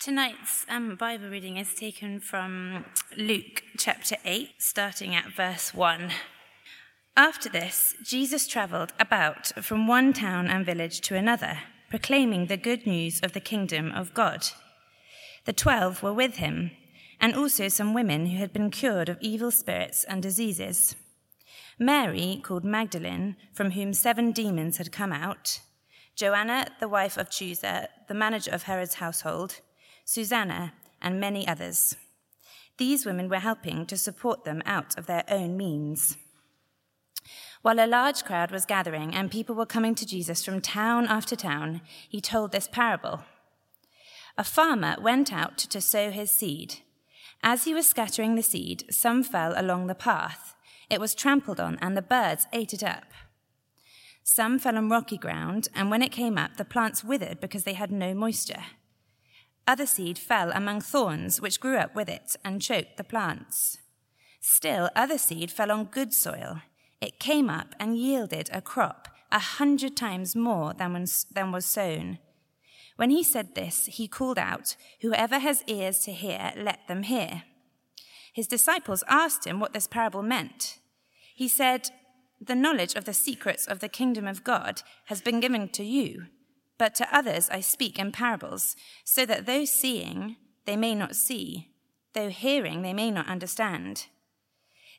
Tonight's um, Bible reading is taken from Luke chapter 8, starting at verse 1. After this, Jesus travelled about from one town and village to another, proclaiming the good news of the kingdom of God. The twelve were with him, and also some women who had been cured of evil spirits and diseases. Mary, called Magdalene, from whom seven demons had come out, Joanna, the wife of Chuza, the manager of Herod's household, Susanna, and many others. These women were helping to support them out of their own means. While a large crowd was gathering and people were coming to Jesus from town after town, he told this parable. A farmer went out to sow his seed. As he was scattering the seed, some fell along the path. It was trampled on, and the birds ate it up. Some fell on rocky ground, and when it came up, the plants withered because they had no moisture. Other seed fell among thorns, which grew up with it and choked the plants. Still, other seed fell on good soil. It came up and yielded a crop a hundred times more than, than was sown. When he said this, he called out, Whoever has ears to hear, let them hear. His disciples asked him what this parable meant. He said, The knowledge of the secrets of the kingdom of God has been given to you but to others I speak in parables, so that though seeing, they may not see, though hearing, they may not understand.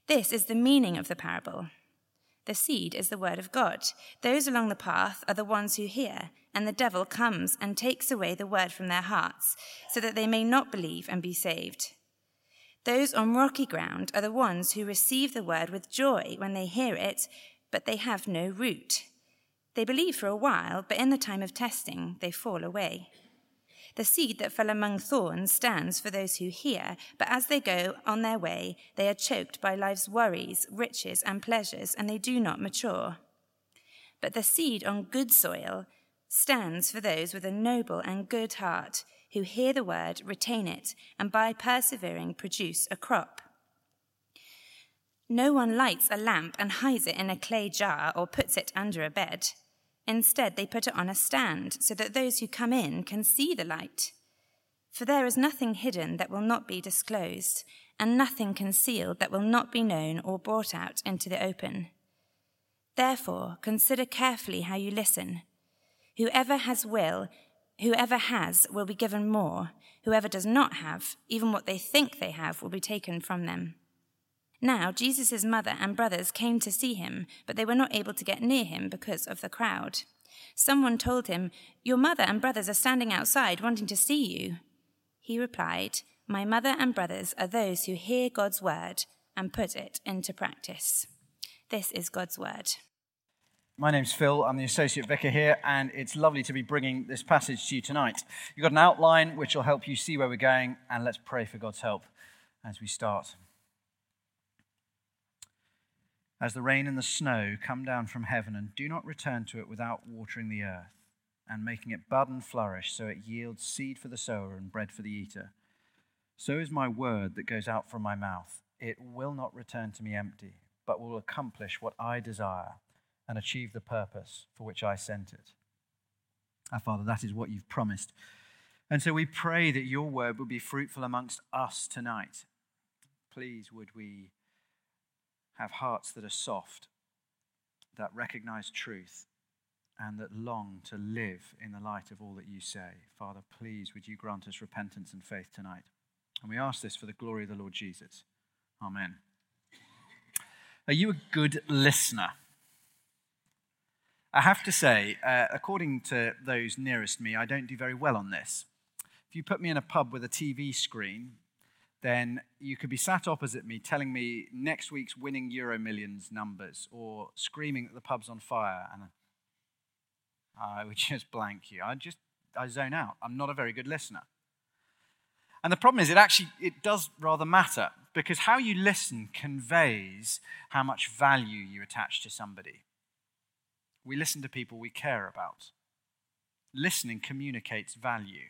This is the meaning of the parable. The seed is the word of God. Those along the path are the ones who hear, and the devil comes and takes away the word from their hearts, so that they may not believe and be saved. Those on rocky ground are the ones who receive the word with joy when they hear it, but they have no root. They believe for a while, but in the time of testing, they fall away. The seed that fell among thorns stands for those who hear, but as they go on their way, they are choked by life's worries, riches, and pleasures, and they do not mature. But the seed on good soil stands for those with a noble and good heart who hear the word, retain it, and by persevering produce a crop. No one lights a lamp and hides it in a clay jar or puts it under a bed. Instead, they put it on a stand so that those who come in can see the light. For there is nothing hidden that will not be disclosed, and nothing concealed that will not be known or brought out into the open. Therefore, consider carefully how you listen. Whoever has will, whoever has will be given more. Whoever does not have, even what they think they have, will be taken from them. Now, Jesus' mother and brothers came to see him, but they were not able to get near him because of the crowd. Someone told him, Your mother and brothers are standing outside wanting to see you. He replied, My mother and brothers are those who hear God's word and put it into practice. This is God's word. My name's Phil. I'm the Associate Vicar here, and it's lovely to be bringing this passage to you tonight. You've got an outline which will help you see where we're going, and let's pray for God's help as we start. As the rain and the snow come down from heaven and do not return to it without watering the earth and making it bud and flourish so it yields seed for the sower and bread for the eater. So is my word that goes out from my mouth. It will not return to me empty, but will accomplish what I desire and achieve the purpose for which I sent it. Our Father, that is what you've promised. And so we pray that your word will be fruitful amongst us tonight. Please, would we have hearts that are soft, that recognize truth, and that long to live in the light of all that you say. Father, please would you grant us repentance and faith tonight. And we ask this for the glory of the Lord Jesus. Amen. Are you a good listener? I have to say, uh, according to those nearest me, I don't do very well on this. If you put me in a pub with a TV screen, then you could be sat opposite me telling me next week's winning Euro Millions numbers or screaming that the pub's on fire and I would just blank you. I just I zone out. I'm not a very good listener. And the problem is it actually it does rather matter because how you listen conveys how much value you attach to somebody. We listen to people we care about. Listening communicates value.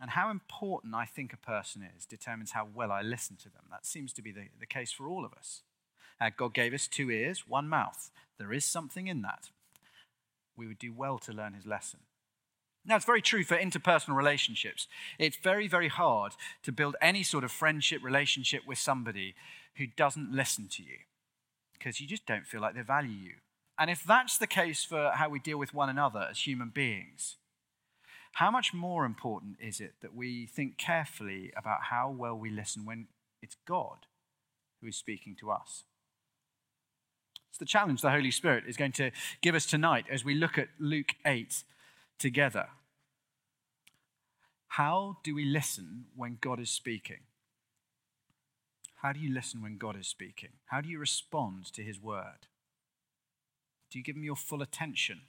And how important I think a person is determines how well I listen to them. That seems to be the, the case for all of us. Uh, God gave us two ears, one mouth. There is something in that. We would do well to learn his lesson. Now, it's very true for interpersonal relationships. It's very, very hard to build any sort of friendship relationship with somebody who doesn't listen to you because you just don't feel like they value you. And if that's the case for how we deal with one another as human beings, how much more important is it that we think carefully about how well we listen when it's God who is speaking to us? It's the challenge the Holy Spirit is going to give us tonight as we look at Luke 8 together. How do we listen when God is speaking? How do you listen when God is speaking? How do you respond to his word? Do you give him your full attention?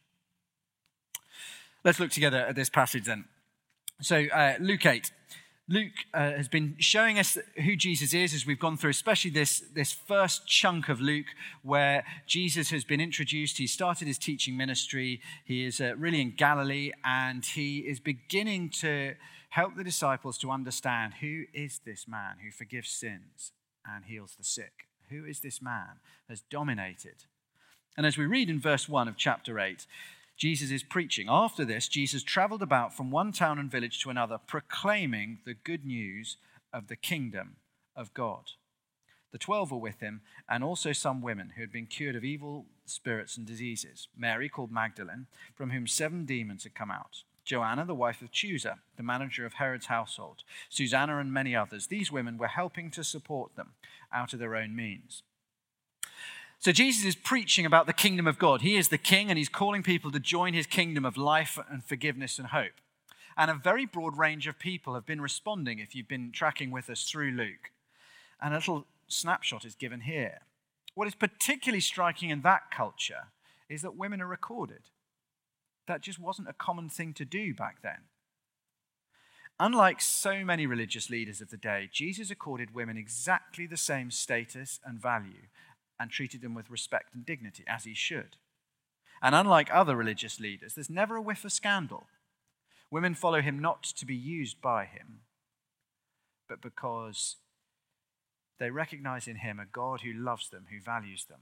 Let's look together at this passage then. So, uh, Luke 8. Luke uh, has been showing us who Jesus is as we've gone through, especially this, this first chunk of Luke where Jesus has been introduced. He started his teaching ministry. He is uh, really in Galilee and he is beginning to help the disciples to understand who is this man who forgives sins and heals the sick? Who is this man that's dominated? And as we read in verse 1 of chapter 8, Jesus is preaching. After this, Jesus traveled about from one town and village to another, proclaiming the good news of the kingdom of God. The twelve were with him, and also some women who had been cured of evil spirits and diseases. Mary, called Magdalene, from whom seven demons had come out. Joanna, the wife of Chuza, the manager of Herod's household. Susanna, and many others. These women were helping to support them out of their own means. So Jesus is preaching about the kingdom of God. He is the king and he's calling people to join his kingdom of life and forgiveness and hope. And a very broad range of people have been responding if you've been tracking with us through Luke. And a little snapshot is given here. What is particularly striking in that culture is that women are recorded. That just wasn't a common thing to do back then. Unlike so many religious leaders of the day, Jesus accorded women exactly the same status and value and treated them with respect and dignity, as he should. And unlike other religious leaders, there's never a whiff of scandal. Women follow him not to be used by him, but because they recognize in him a God who loves them, who values them,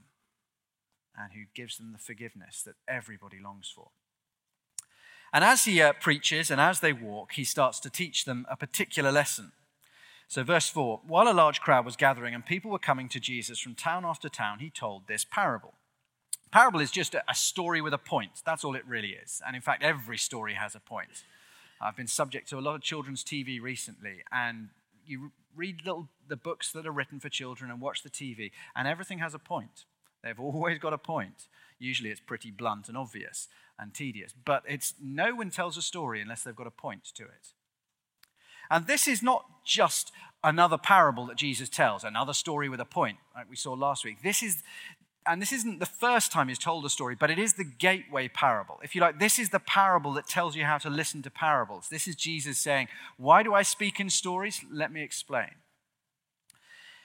and who gives them the forgiveness that everybody longs for. And as he uh, preaches and as they walk, he starts to teach them a particular lesson. So, verse 4 While a large crowd was gathering and people were coming to Jesus from town after town, he told this parable. Parable is just a, story with a point. That's all it really is. And in fact, every story has a point. I've been subject to a lot of children's TV recently, and you read little, the books that are written for children and watch the TV, and everything has a point. They've always got a point. Usually it's pretty blunt and obvious and tedious, but it's no one tells a story unless they've got a point to it. And this is not just another parable that Jesus tells, another story with a point, like we saw last week. This is, and this isn't the first time he's told a story, but it is the gateway parable. If you like, this is the parable that tells you how to listen to parables. This is Jesus saying, Why do I speak in stories? Let me explain.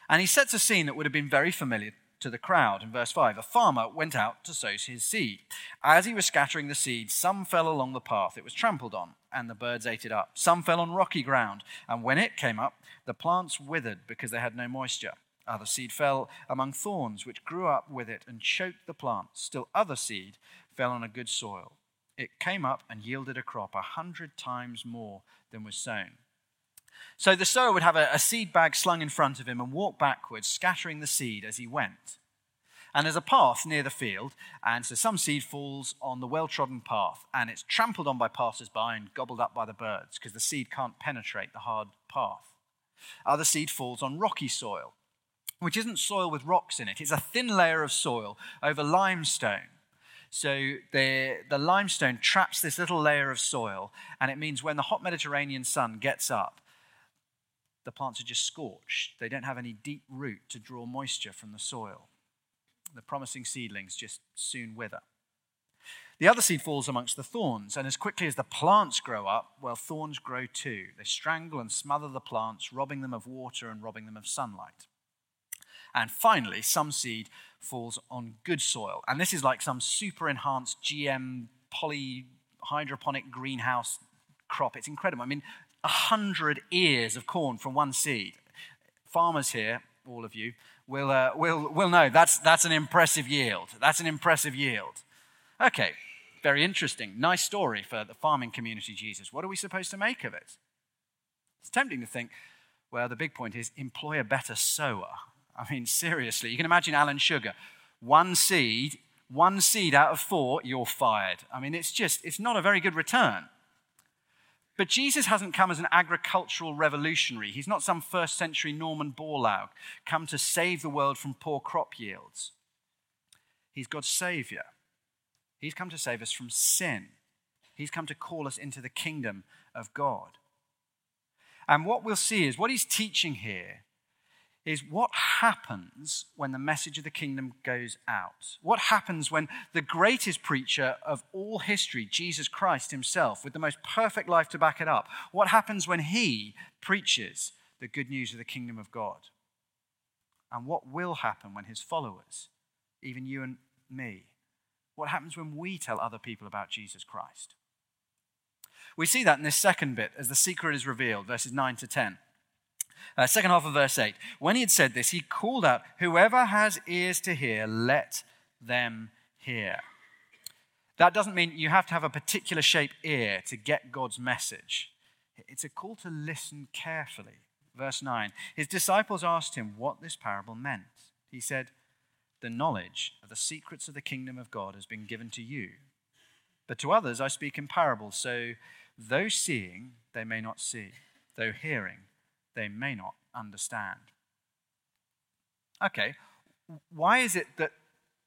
And he sets a scene that would have been very familiar to the crowd. In verse 5, a farmer went out to sow his seed. As he was scattering the seed, some fell along the path. It was trampled on, and the birds ate it up. Some fell on rocky ground, and when it came up, the plants withered because they had no moisture. Other seed fell among thorns, which grew up with it and choked the plants. Still other seed fell on a good soil. It came up and yielded a crop a hundred times more than was sown. So the sower would have a, a seed bag slung in front of him and walk backwards, scattering the seed as he went. And there's a path near the field, and so some seed falls on the well trodden path, and it's trampled on by passers by and gobbled up by the birds, because the seed can't penetrate the hard path. Other seed falls on rocky soil, which isn't soil with rocks in it, it's a thin layer of soil over limestone. So the, the limestone traps this little layer of soil, and it means when the hot Mediterranean sun gets up, the plants are just scorched. They don't have any deep root to draw moisture from the soil. The promising seedlings just soon wither. The other seed falls amongst the thorns, and as quickly as the plants grow up, well, thorns grow too. They strangle and smother the plants, robbing them of water and robbing them of sunlight. And finally, some seed falls on good soil. And this is like some super enhanced GM polyhydroponic greenhouse crop. It's incredible. I mean, a hundred ears of corn from one seed. Farmers here, all of you, will, uh, will, will know that's, that's an impressive yield. That's an impressive yield. Okay, very interesting. Nice story for the farming community, Jesus. What are we supposed to make of it? It's tempting to think, well, the big point is employ a better sower. I mean, seriously, you can imagine Alan Sugar. One seed, one seed out of four, you're fired. I mean, it's just, it's not a very good return. But Jesus hasn't come as an agricultural revolutionary. He's not some first century Norman Borlaug come to save the world from poor crop yields. He's God's savior. He's come to save us from sin. He's come to call us into the kingdom of God. And what we'll see is what he's teaching here is what happens when the message of the kingdom goes out. What happens when the greatest preacher of all history, Jesus Christ himself, with the most perfect life to back it up, what happens when he preaches the good news of the kingdom of God? And what will happen when his followers, even you and me, what happens when we tell other people about Jesus Christ? We see that in this second bit as the secret is revealed, verses 9 to 10. Uh, second half of verse 8. When he had said this, he called out, Whoever has ears to hear, let them hear. That doesn't mean you have to have a particular shaped ear to get God's message. It's a call to listen carefully. Verse 9. His disciples asked him what this parable meant. He said, The knowledge of the secrets of the kingdom of God has been given to you. But to others I speak in parables, so though seeing, they may not see, though hearing, they may not understand. Okay, why is it that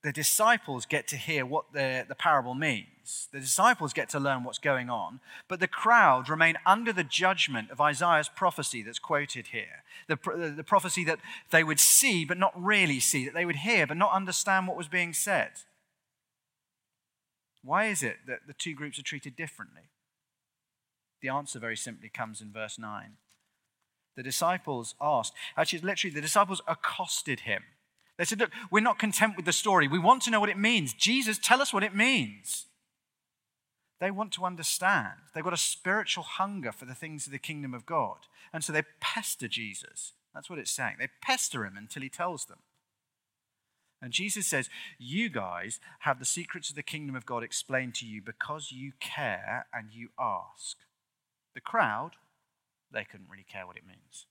the disciples get to hear what the, the parable means? The disciples get to learn what's going on, but the crowd remain under the judgment of Isaiah's prophecy that's quoted here. The, the prophecy that they would see but not really see, that they would hear but not understand what was being said. Why is it that the two groups are treated differently? The answer very simply comes in verse 9 the disciples asked. Actually, literally, the disciples accosted him. They said, Look, we're not content with the story. We want to know what it means. Jesus, tell us what it means. They want to understand. They've got a spiritual hunger for the things of the kingdom of God. And so they pester Jesus. That's what it's saying. They pester him until he tells them. And Jesus says, You guys have the secrets of the kingdom of God explained to you because you care and you ask. The crowd they couldn't really care what it means.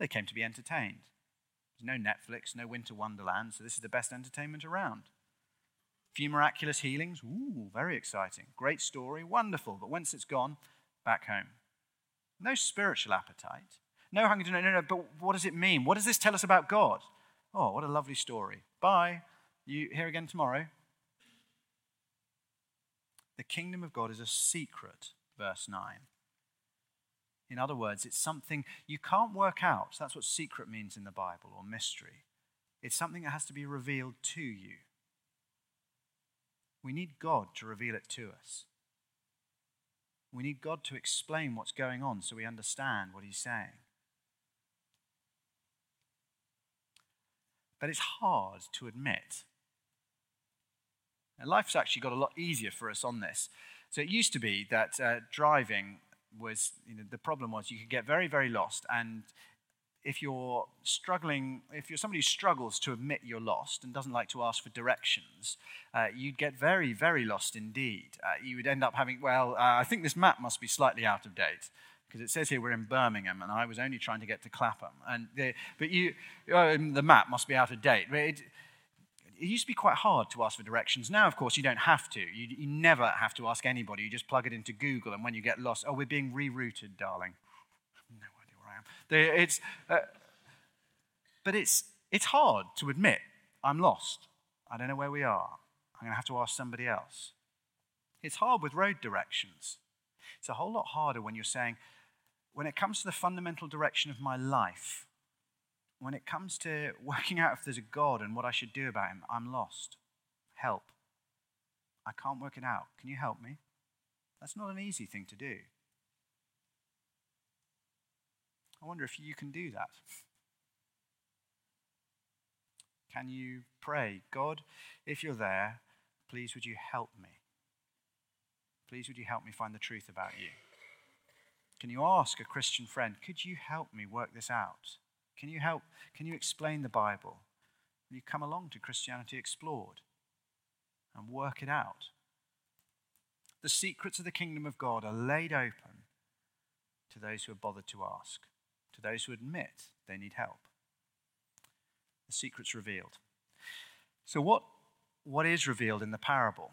They came to be entertained. There's no Netflix, no Winter Wonderland, so this is the best entertainment around. Few miraculous healings, ooh, very exciting. Great story, wonderful, but once it's gone, back home. No spiritual appetite. No hunger to know, no, no, but what does it mean? What does this tell us about God? Oh, what a lovely story. Bye. You here again tomorrow. The kingdom of God is a secret, verse 9. In other words, it's something you can't work out. That's what secret means in the Bible or mystery. It's something that has to be revealed to you. We need God to reveal it to us. We need God to explain what's going on so we understand what He's saying. But it's hard to admit. And life's actually got a lot easier for us on this. So it used to be that uh, driving was you know, the problem was you could get very, very lost. And if you're struggling, if you're somebody who struggles to admit you're lost and doesn't like to ask for directions, uh, you'd get very, very lost indeed. Uh, you would end up having, well, uh, I think this map must be slightly out of date because it says here we're in Birmingham and I was only trying to get to Clapham. And the, but you, uh, the map must be out of date. It, it used to be quite hard to ask for directions. Now, of course, you don't have to. You, you never have to ask anybody. You just plug it into Google, and when you get lost, oh, we're being rerouted, darling. No idea where I am. It's, uh, but it's, it's hard to admit I'm lost. I don't know where we are. I'm going to have to ask somebody else. It's hard with road directions. It's a whole lot harder when you're saying, when it comes to the fundamental direction of my life, when it comes to working out if there's a God and what I should do about him, I'm lost. Help. I can't work it out. Can you help me? That's not an easy thing to do. I wonder if you can do that. Can you pray, God, if you're there, please would you help me? Please would you help me find the truth about you? Can you ask a Christian friend, could you help me work this out? Can you help? Can you explain the Bible? Will you come along to Christianity Explored and work it out? The secrets of the kingdom of God are laid open to those who are bothered to ask, to those who admit they need help. The secret's revealed. So, what, what is revealed in the parable?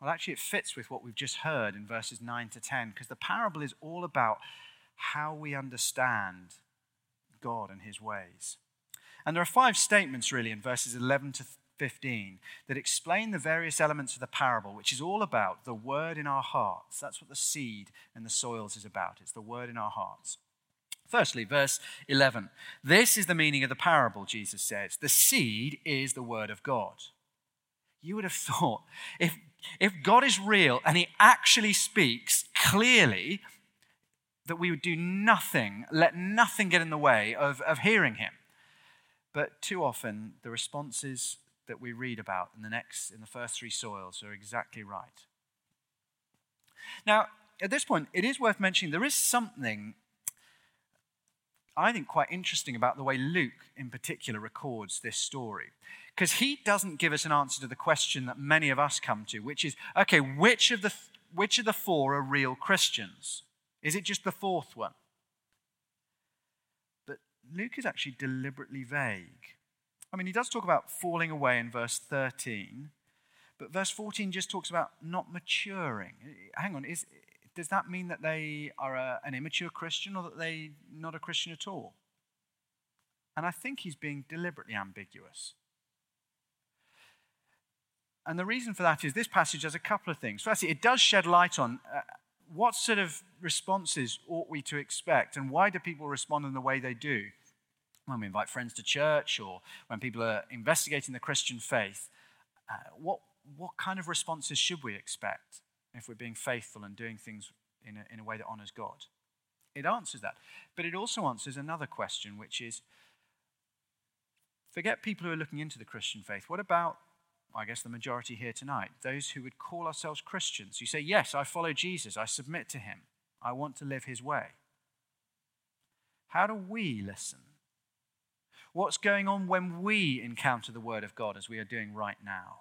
Well, actually, it fits with what we've just heard in verses 9 to 10, because the parable is all about how we understand God and his ways. And there are five statements, really, in verses 11 to 15 that explain the various elements of the parable, which is all about the word in our hearts. That's what the seed and the soils is about. It's the word in our hearts. Firstly, verse 11. This is the meaning of the parable, Jesus says. The seed is the word of God. You would have thought if, if God is real and he actually speaks clearly, that we would do nothing, let nothing get in the way of, of hearing him. But too often, the responses that we read about in the next, in the first three soils, are exactly right. Now, at this point, it is worth mentioning there is something I think quite interesting about the way Luke, in particular, records this story. Because he doesn't give us an answer to the question that many of us come to, which is okay, which of the, which of the four are real Christians? Is it just the fourth one? But Luke is actually deliberately vague. I mean, he does talk about falling away in verse 13, but verse 14 just talks about not maturing. Hang on, is, does that mean that they are a, an immature Christian or that they're not a Christian at all? And I think he's being deliberately ambiguous. And the reason for that is this passage has a couple of things. Firstly, it does shed light on uh, what sort of responses ought we to expect and why do people respond in the way they do when we invite friends to church or when people are investigating the Christian faith. Uh, what, what kind of responses should we expect if we're being faithful and doing things in a, in a way that honors God? It answers that. But it also answers another question, which is forget people who are looking into the Christian faith. What about I guess the majority here tonight, those who would call ourselves Christians. You say, Yes, I follow Jesus, I submit to him, I want to live his way. How do we listen? What's going on when we encounter the Word of God as we are doing right now?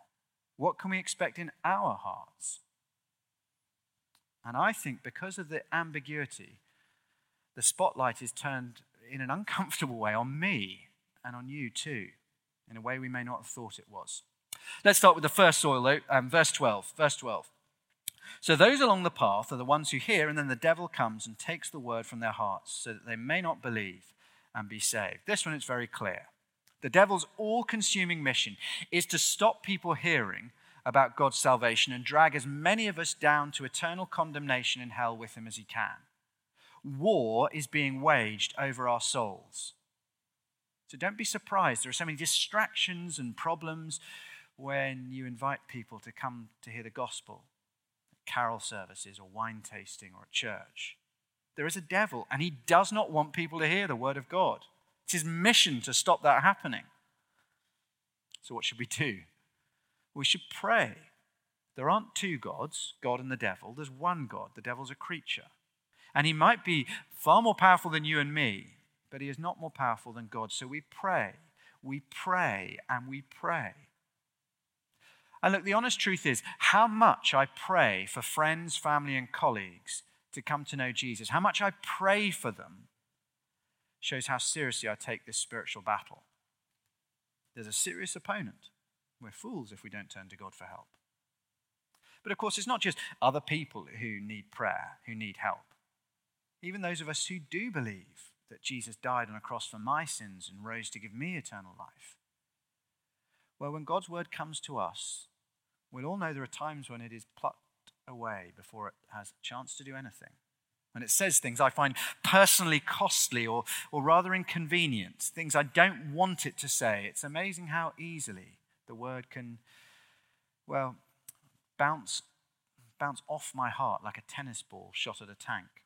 What can we expect in our hearts? And I think because of the ambiguity, the spotlight is turned in an uncomfortable way on me and on you too, in a way we may not have thought it was. Let's start with the first soil, um, verse 12. Verse 12. So those along the path are the ones who hear, and then the devil comes and takes the word from their hearts, so that they may not believe and be saved. This one is very clear. The devil's all consuming mission is to stop people hearing about God's salvation and drag as many of us down to eternal condemnation in hell with him as he can. War is being waged over our souls. So don't be surprised. There are so many distractions and problems when you invite people to come to hear the gospel at carol services or wine tasting or at church. There is a devil, and he does not want people to hear the word of God. It's his mission to stop that happening. So, what should we do? We should pray. There aren't two gods, God and the devil. There's one God. The devil's a creature. And he might be far more powerful than you and me, but he is not more powerful than God. So we pray, we pray, and we pray. And look, the honest truth is how much I pray for friends, family, and colleagues to come to know Jesus, how much I pray for them, shows how seriously I take this spiritual battle. There's a serious opponent. We're fools if we don't turn to God for help. But of course, it's not just other people who need prayer, who need help. Even those of us who do believe that Jesus died on a cross for my sins and rose to give me eternal life. Well, when God's word comes to us, We'll all know there are times when it is plucked away before it has a chance to do anything. When it says things I find personally costly or, or rather inconvenient, things I don't want it to say. It's amazing how easily the word can, well, bounce, bounce off my heart like a tennis ball shot at a tank.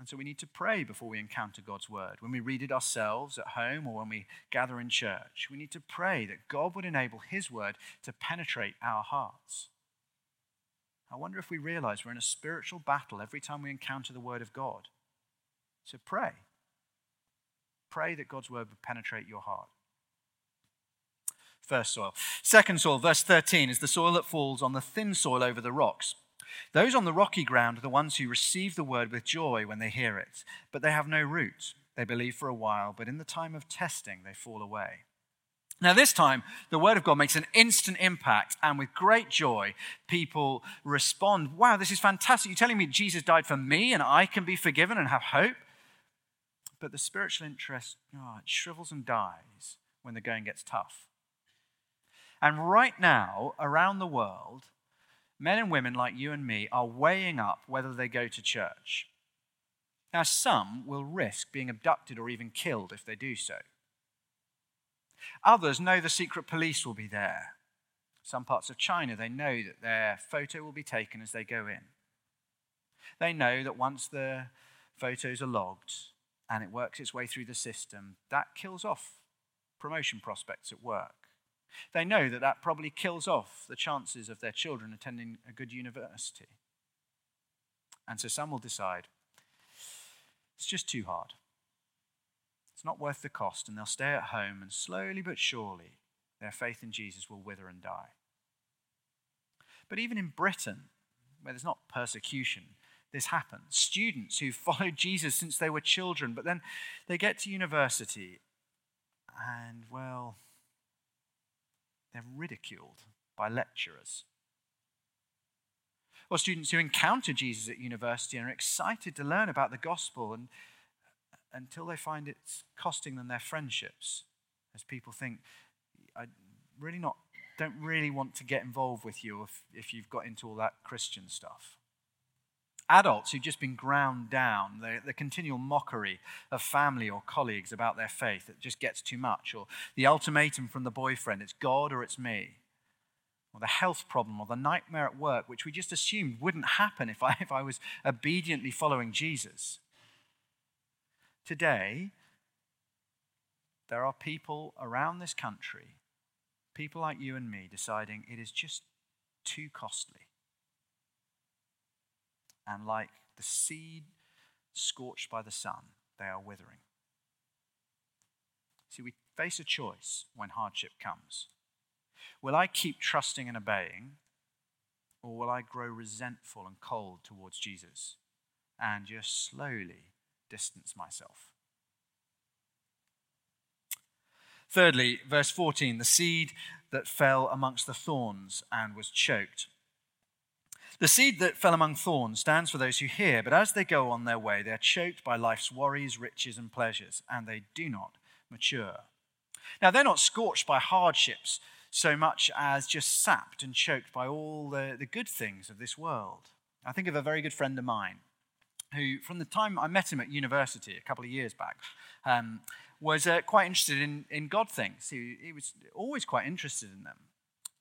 And so we need to pray before we encounter God's word. When we read it ourselves at home or when we gather in church, we need to pray that God would enable his word to penetrate our hearts. I wonder if we realize we're in a spiritual battle every time we encounter the word of God. So pray. Pray that God's word would penetrate your heart. First soil. Second soil, verse 13, is the soil that falls on the thin soil over the rocks. Those on the rocky ground are the ones who receive the word with joy when they hear it, but they have no root. They believe for a while, but in the time of testing, they fall away. Now, this time, the Word of God makes an instant impact, and with great joy, people respond Wow, this is fantastic. You're telling me Jesus died for me and I can be forgiven and have hope? But the spiritual interest oh, it shrivels and dies when the going gets tough. And right now, around the world, men and women like you and me are weighing up whether they go to church. Now, some will risk being abducted or even killed if they do so. Others know the secret police will be there. Some parts of China, they know that their photo will be taken as they go in. They know that once the photos are logged and it works its way through the system, that kills off promotion prospects at work. They know that that probably kills off the chances of their children attending a good university. And so some will decide it's just too hard. It's not worth the cost, and they'll stay at home, and slowly but surely, their faith in Jesus will wither and die. But even in Britain, where there's not persecution, this happens. Students who followed Jesus since they were children, but then they get to university and, well, they're ridiculed by lecturers. Or students who encounter Jesus at university and are excited to learn about the gospel and until they find it's costing them their friendships, as people think, I really not don't really want to get involved with you if, if you've got into all that Christian stuff. Adults who've just been ground down, the, the continual mockery of family or colleagues about their faith that just gets too much, or the ultimatum from the boyfriend, it's God or it's me or the health problem or the nightmare at work, which we just assumed wouldn't happen if I, if I was obediently following Jesus. Today, there are people around this country, people like you and me, deciding it is just too costly. And like the seed scorched by the sun, they are withering. See, we face a choice when hardship comes. Will I keep trusting and obeying, or will I grow resentful and cold towards Jesus and just slowly distance myself. Thirdly, verse 14 the seed that fell amongst the thorns and was choked. The seed that fell among thorns stands for those who hear, but as they go on their way, they are choked by life's worries, riches, and pleasures, and they do not mature. Now, they're not scorched by hardships so much as just sapped and choked by all the, the good things of this world. I think of a very good friend of mine who, from the time I met him at university a couple of years back, um, was uh, quite interested in, in God things. He, he was always quite interested in them.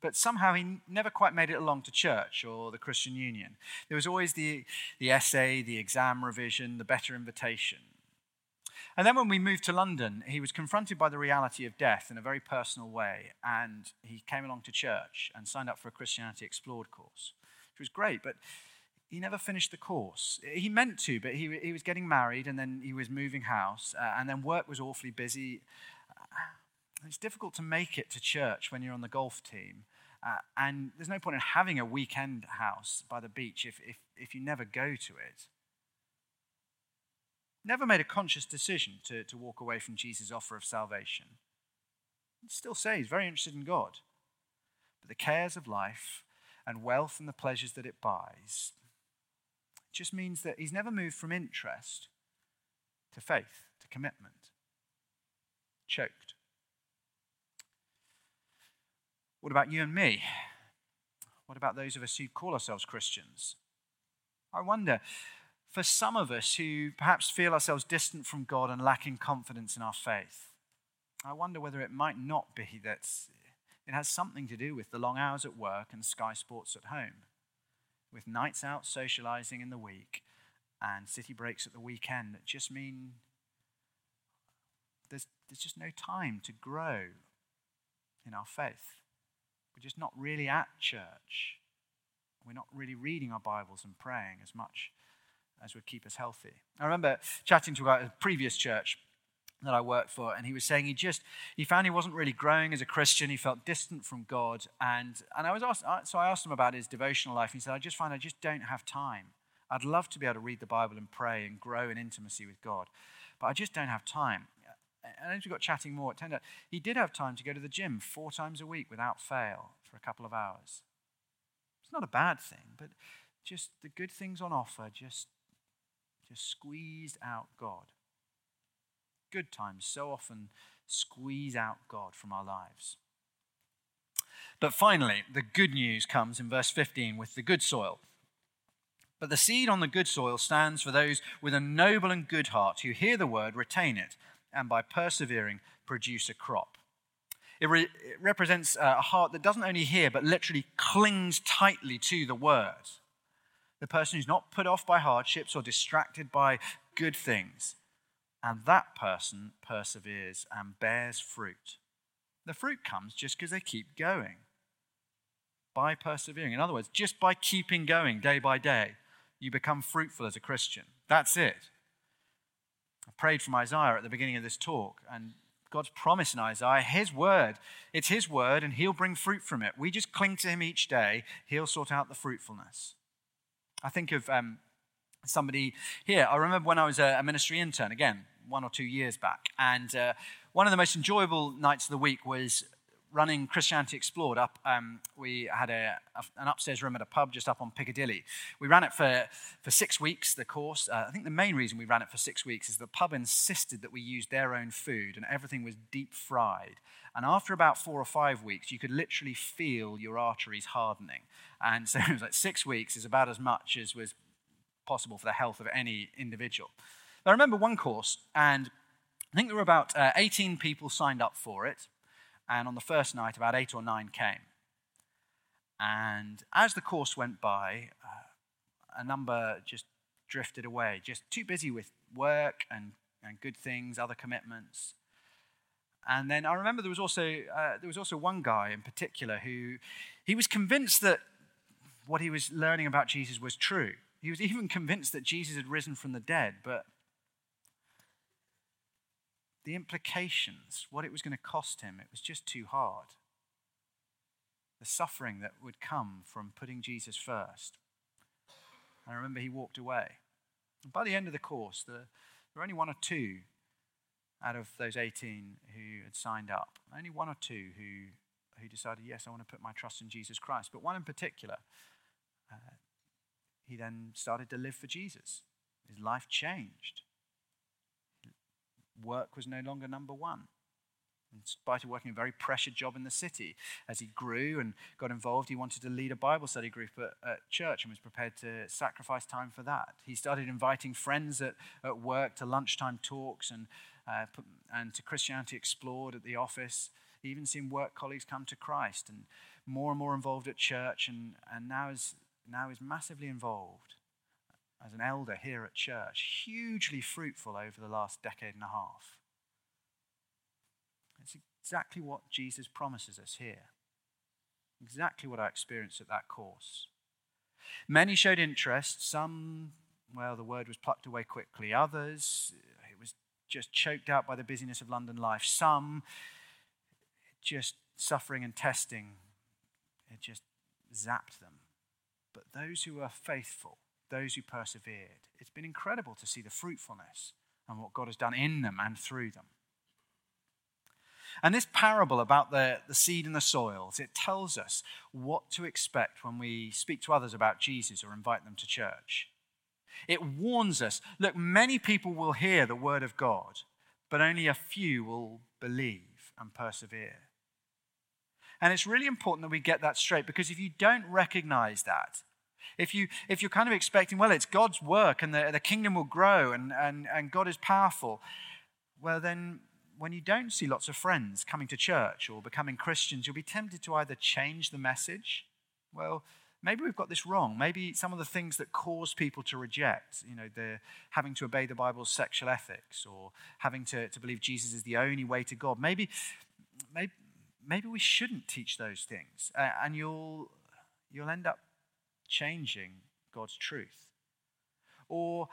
But somehow he never quite made it along to church or the Christian Union. There was always the, the essay, the exam revision, the better invitation. And then when we moved to London, he was confronted by the reality of death in a very personal way. And he came along to church and signed up for a Christianity Explored course, which was great. But he never finished the course. He meant to, but he, he was getting married and then he was moving house, uh, and then work was awfully busy. It's difficult to make it to church when you're on the golf team. Uh, and there's no point in having a weekend house by the beach if, if, if you never go to it. Never made a conscious decision to, to walk away from Jesus' offer of salvation. He'd still say he's very interested in God. But the cares of life and wealth and the pleasures that it buys it just means that he's never moved from interest to faith, to commitment. Choked. What about you and me? What about those of us who call ourselves Christians? I wonder, for some of us who perhaps feel ourselves distant from God and lacking confidence in our faith, I wonder whether it might not be that it has something to do with the long hours at work and Sky Sports at home with nights out socializing in the week and city breaks at the weekend that just mean there's, there's just no time to grow in our faith. We're just not really at church. We're not really reading our Bibles and praying as much as would keep us healthy. I remember chatting to a previous church that I worked for, and he was saying he just he found he wasn't really growing as a Christian. He felt distant from God, and and I was asked, so I asked him about his devotional life. And he said, "I just find I just don't have time. I'd love to be able to read the Bible and pray and grow in intimacy with God, but I just don't have time." And as we got chatting more, it turned out he did have time to go to the gym four times a week without fail for a couple of hours. It's not a bad thing, but just the good things on offer just just squeezed out God good times so often squeeze out God from our lives. But finally, the good news comes in verse 15 with the good soil. But the seed on the good soil stands for those with a noble and good heart who hear the word, retain it, and by persevering produce a crop. It, re- it represents uh, a heart that doesn't only hear, but literally clings tightly to the word. The person who's not put off by hardships or distracted by good things, and that person perseveres and bears fruit. The fruit comes just because they keep going. By persevering. In other words, just by keeping going day by day, you become fruitful as a Christian. That's it. I prayed from Isaiah at the beginning of this talk, and God's promise in Isaiah, His word, it's His word, and He'll bring fruit from it. We just cling to Him each day, He'll sort out the fruitfulness. I think of um, somebody here. I remember when I was a, ministry intern, again, one or two years back, and uh, one of the most enjoyable nights of the week was running Christianity Explored up. Um, we had a, a, an upstairs room at a pub just up on Piccadilly. We ran it for, for six weeks, the course. Uh, I think the main reason we ran it for six weeks is the pub insisted that we use their own food and everything was deep fried. And after about four or five weeks, you could literally feel your arteries hardening. And so it was like six weeks is about as much as was possible for the health of any individual. I remember one course, and I think there were about uh, 18 people signed up for it. And on the first night, about eight or nine came. And as the course went by, uh, a number just drifted away, just too busy with work and, and good things, other commitments. And then I remember there was also uh, there was also one guy in particular who he was convinced that what he was learning about Jesus was true. He was even convinced that Jesus had risen from the dead, but the implications, what it was going to cost him, it was just too hard. The suffering that would come from putting Jesus first. I remember he walked away. And by the end of the course, there were only one or two out of those 18 who had signed up. Only one or two who, who decided, yes, I want to put my trust in Jesus Christ. But one in particular, uh, he then started to live for Jesus. His life changed. Work was no longer number one. In spite of working a very pressured job in the city, as he grew and got involved, he wanted to lead a Bible study group at, at church and was prepared to sacrifice time for that. He started inviting friends at, at work to lunchtime talks and, uh, and to Christianity Explored at the office. He even seen work colleagues come to Christ and more and more involved at church, and, and now is now is massively involved as an elder here at church, hugely fruitful over the last decade and a half. It's exactly what Jesus promises us here. Exactly what I experienced at that course. Many showed interest. Some, well, the word was plucked away quickly. Others, it was just choked out by the busyness of London life. Some, just suffering and testing, it just zapped them. But those who were faithful, those who persevered, it's been incredible to see the fruitfulness and what God has done in them and through them. And this parable about the, the seed and the soils, it tells us what to expect when we speak to others about Jesus or invite them to church. It warns us look, many people will hear the word of God, but only a few will believe and persevere. And it's really important that we get that straight because if you don't recognize that, if, you, if you're kind of expecting, well, it's God's work and the, the kingdom will grow and, and, and God is powerful, well, then when you don't see lots of friends coming to church or becoming Christians, you'll be tempted to either change the message. Well, maybe we've got this wrong. Maybe some of the things that cause people to reject, you know, the having to obey the Bible's sexual ethics or having to, to believe Jesus is the only way to God. Maybe, maybe, maybe we shouldn't teach those things. Uh, and you'll, you'll end up changing God's truth. Or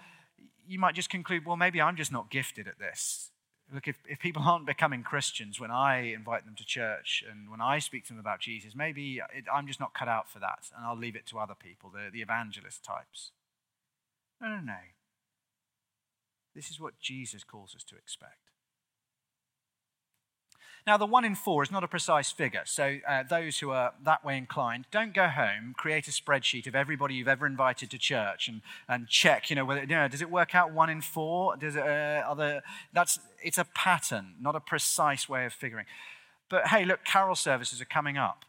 you might just conclude, well, maybe I'm just not gifted at this. look, if, if people aren't becoming Christians when I invite them to church and when I speak to them about Jesus, maybe it, I'm just not cut out for that and I'll leave it to other people, the, the evangelist types. No, no, no. This is what Jesus calls us to expect. Now, the one in four is not a precise figure, so uh, those who are that way inclined, don't go home, create a spreadsheet of everybody you've ever invited to church and, and check, you know, whether, you know, does it work out one in four? Does it, uh, other, that's, it's a pattern, not a precise way of figuring. But hey, look, carol services are coming up.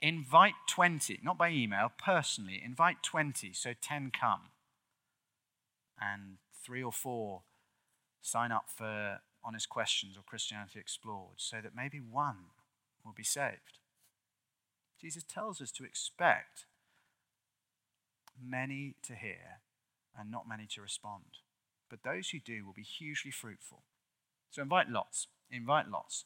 Invite 20, not by email, personally, invite 20, so 10 come. And three or four sign up for honest questions or Christianity explored so that maybe one will be saved. Jesus tells us to expect many to hear and not many to respond. But those who do will be hugely fruitful. So invite lots. Invite lots.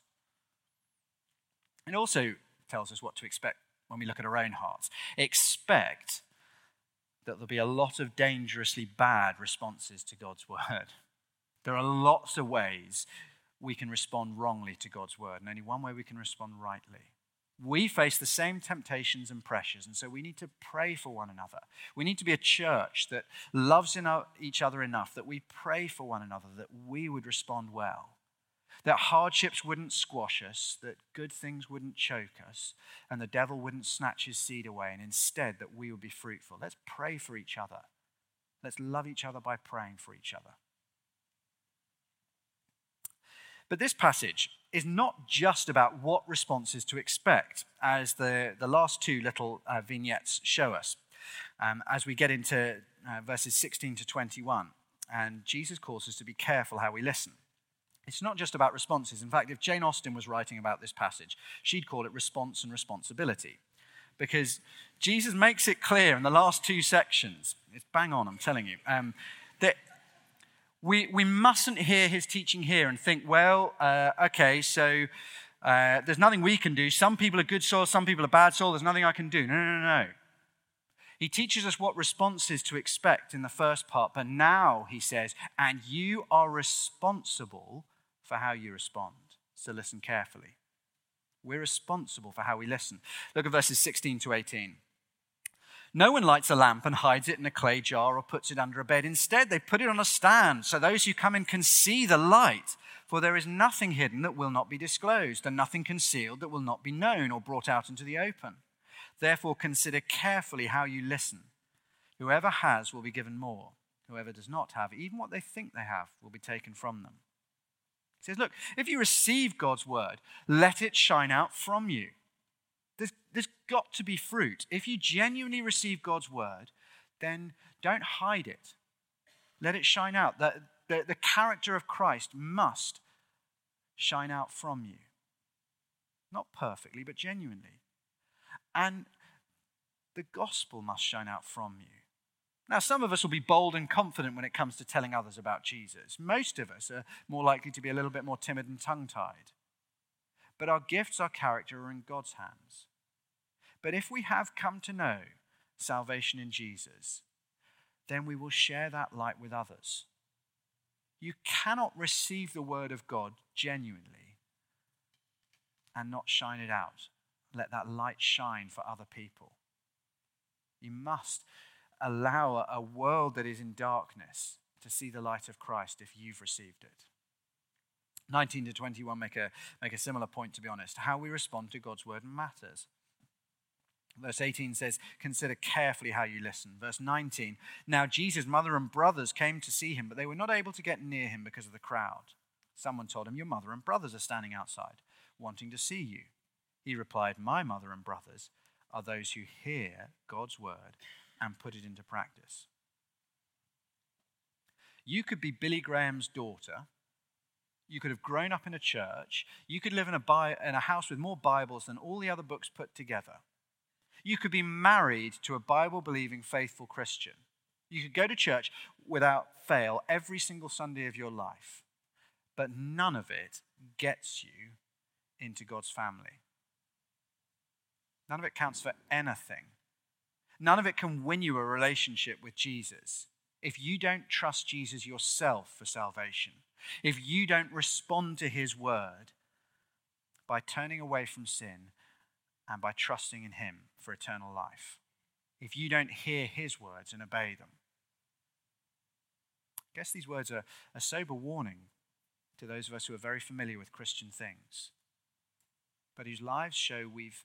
It also tells us what to expect when we look at our own hearts. Expect that there'll be a lot of dangerously bad responses to God's word. There are lots of ways we can respond wrongly to God's word, and only one way we can respond rightly. We face the same temptations and pressures, and so we need to pray for one another. We need to be a church that loves each other enough that we pray for one another, that we would respond well, that hardships wouldn't squash us, that good things wouldn't choke us, and the devil wouldn't snatch his seed away, and instead that we would be fruitful. Let's pray for each other. Let's love each other by praying for each other. But this passage is not just about what responses to expect, as the, the last two little uh, vignettes show us, um, as we get into uh, verses 16 to 21. And Jesus calls us to be careful how we listen. It's not just about responses. In fact, if Jane Austen was writing about this passage, she'd call it response and responsibility. Because Jesus makes it clear in the last two sections, it's bang on, I'm telling you, um, that we, we mustn't hear his teaching here and think, well, uh, okay, so uh, there's nothing we can do. Some people are good soil, some people are bad soil. There's nothing I can do. No, no, no, no. He teaches us what responses to expect in the first part, but now he says, and you are responsible for how you respond. So listen carefully. We're responsible for how we listen. Look at verses 16 to 18. No one lights a lamp and hides it in a clay jar or puts it under a bed. Instead, they put it on a stand so those who come in can see the light. For there is nothing hidden that will not be disclosed, and nothing concealed that will not be known or brought out into the open. Therefore, consider carefully how you listen. Whoever has will be given more. Whoever does not have, even what they think they have, will be taken from them. He says, Look, if you receive God's word, let it shine out from you. There's, there's got to be fruit. If you genuinely receive God's word, then don't hide it. Let it shine out. The, the, the character of Christ must shine out from you. Not perfectly, but genuinely. And the gospel must shine out from you. Now, some of us will be bold and confident when it comes to telling others about Jesus. Most of us are more likely to be a little bit more timid and tongue tied. But our gifts, our character are in God's hands. But if we have come to know salvation in Jesus, then we will share that light with others. You cannot receive the word of God genuinely and not shine it out. Let that light shine for other people. You must allow a world that is in darkness to see the light of Christ if you've received it. 19 to 21 make a, make a similar point, to be honest. How we respond to God's word matters. Verse 18 says, Consider carefully how you listen. Verse 19, Now Jesus' mother and brothers came to see him, but they were not able to get near him because of the crowd. Someone told him, Your mother and brothers are standing outside, wanting to see you. He replied, My mother and brothers are those who hear God's word and put it into practice. You could be Billy Graham's daughter. You could have grown up in a church. You could live in a, bi- in a house with more Bibles than all the other books put together. You could be married to a Bible believing, faithful Christian. You could go to church without fail every single Sunday of your life, but none of it gets you into God's family. None of it counts for anything. None of it can win you a relationship with Jesus if you don't trust Jesus yourself for salvation. if you don't respond to his word by turning away from sin and by trusting in him for eternal life, if you don't hear his words and obey them. I guess these words are a sober warning to those of us who are very familiar with Christian things, but whose lives show we've,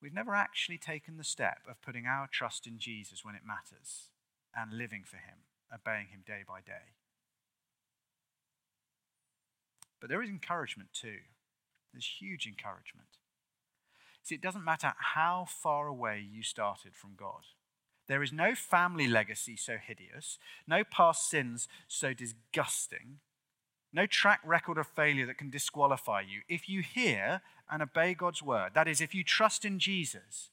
we've never actually taken the step of putting our trust in Jesus when it matters and living for him, obeying him day by day. But there is encouragement too. There's huge encouragement. See, it doesn't matter how far away you started from God. There is no family legacy so hideous, no past sins so disgusting, no track record of failure that can disqualify you. If you hear and obey God's word, that is, if you trust in Jesus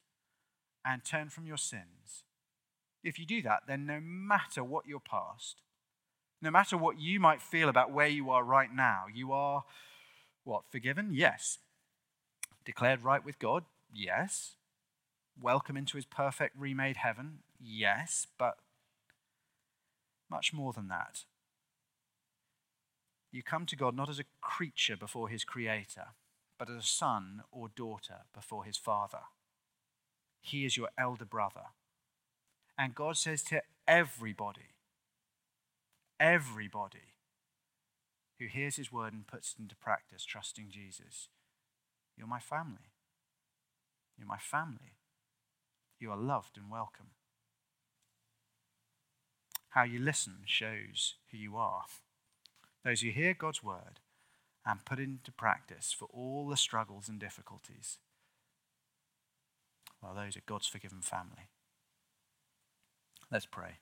and turn from your sins, if you do that, then no matter what your past, no matter what you might feel about where you are right now, you are what? Forgiven? Yes. Declared right with God? Yes. Welcome into his perfect remade heaven? Yes. But much more than that. You come to God not as a creature before his creator, but as a son or daughter before his father. He is your elder brother. And God says to everybody, everybody who hears his word and puts it into practice, trusting Jesus, you're my family. You're my family. You are loved and welcome. How you listen shows who you are. Those who hear God's word and put into practice for all the struggles and difficulties, well, those are God's forgiven family. Let's pray.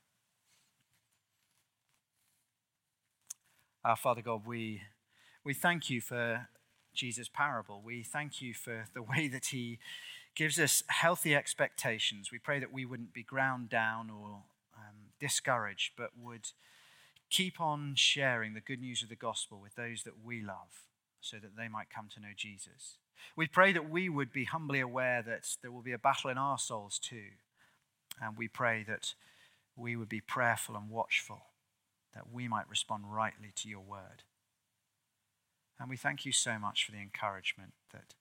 Our Father God, we, we thank you for Jesus' parable. We thank you for the way that he gives us healthy expectations. We pray that we wouldn't be ground down or um, discouraged, but would keep on sharing the good news of the gospel with those that we love so that they might come to know Jesus. We pray that we would be humbly aware that there will be a battle in our souls too. And we pray that we would be prayerful and watchful, that we might respond rightly to your word. And we thank you so much for the encouragement that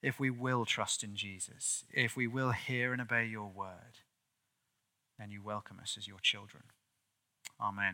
if we will trust in Jesus, if we will hear and obey your word, then you welcome us as your children. Amen.